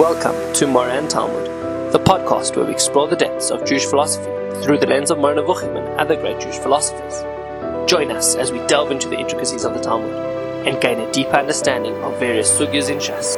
Welcome to Moreh and Talmud, the podcast where we explore the depths of Jewish philosophy through the lens of Moreh Nevuchim and other great Jewish philosophers. Join us as we delve into the intricacies of the Talmud and gain a deeper understanding of various sugyas in Shas.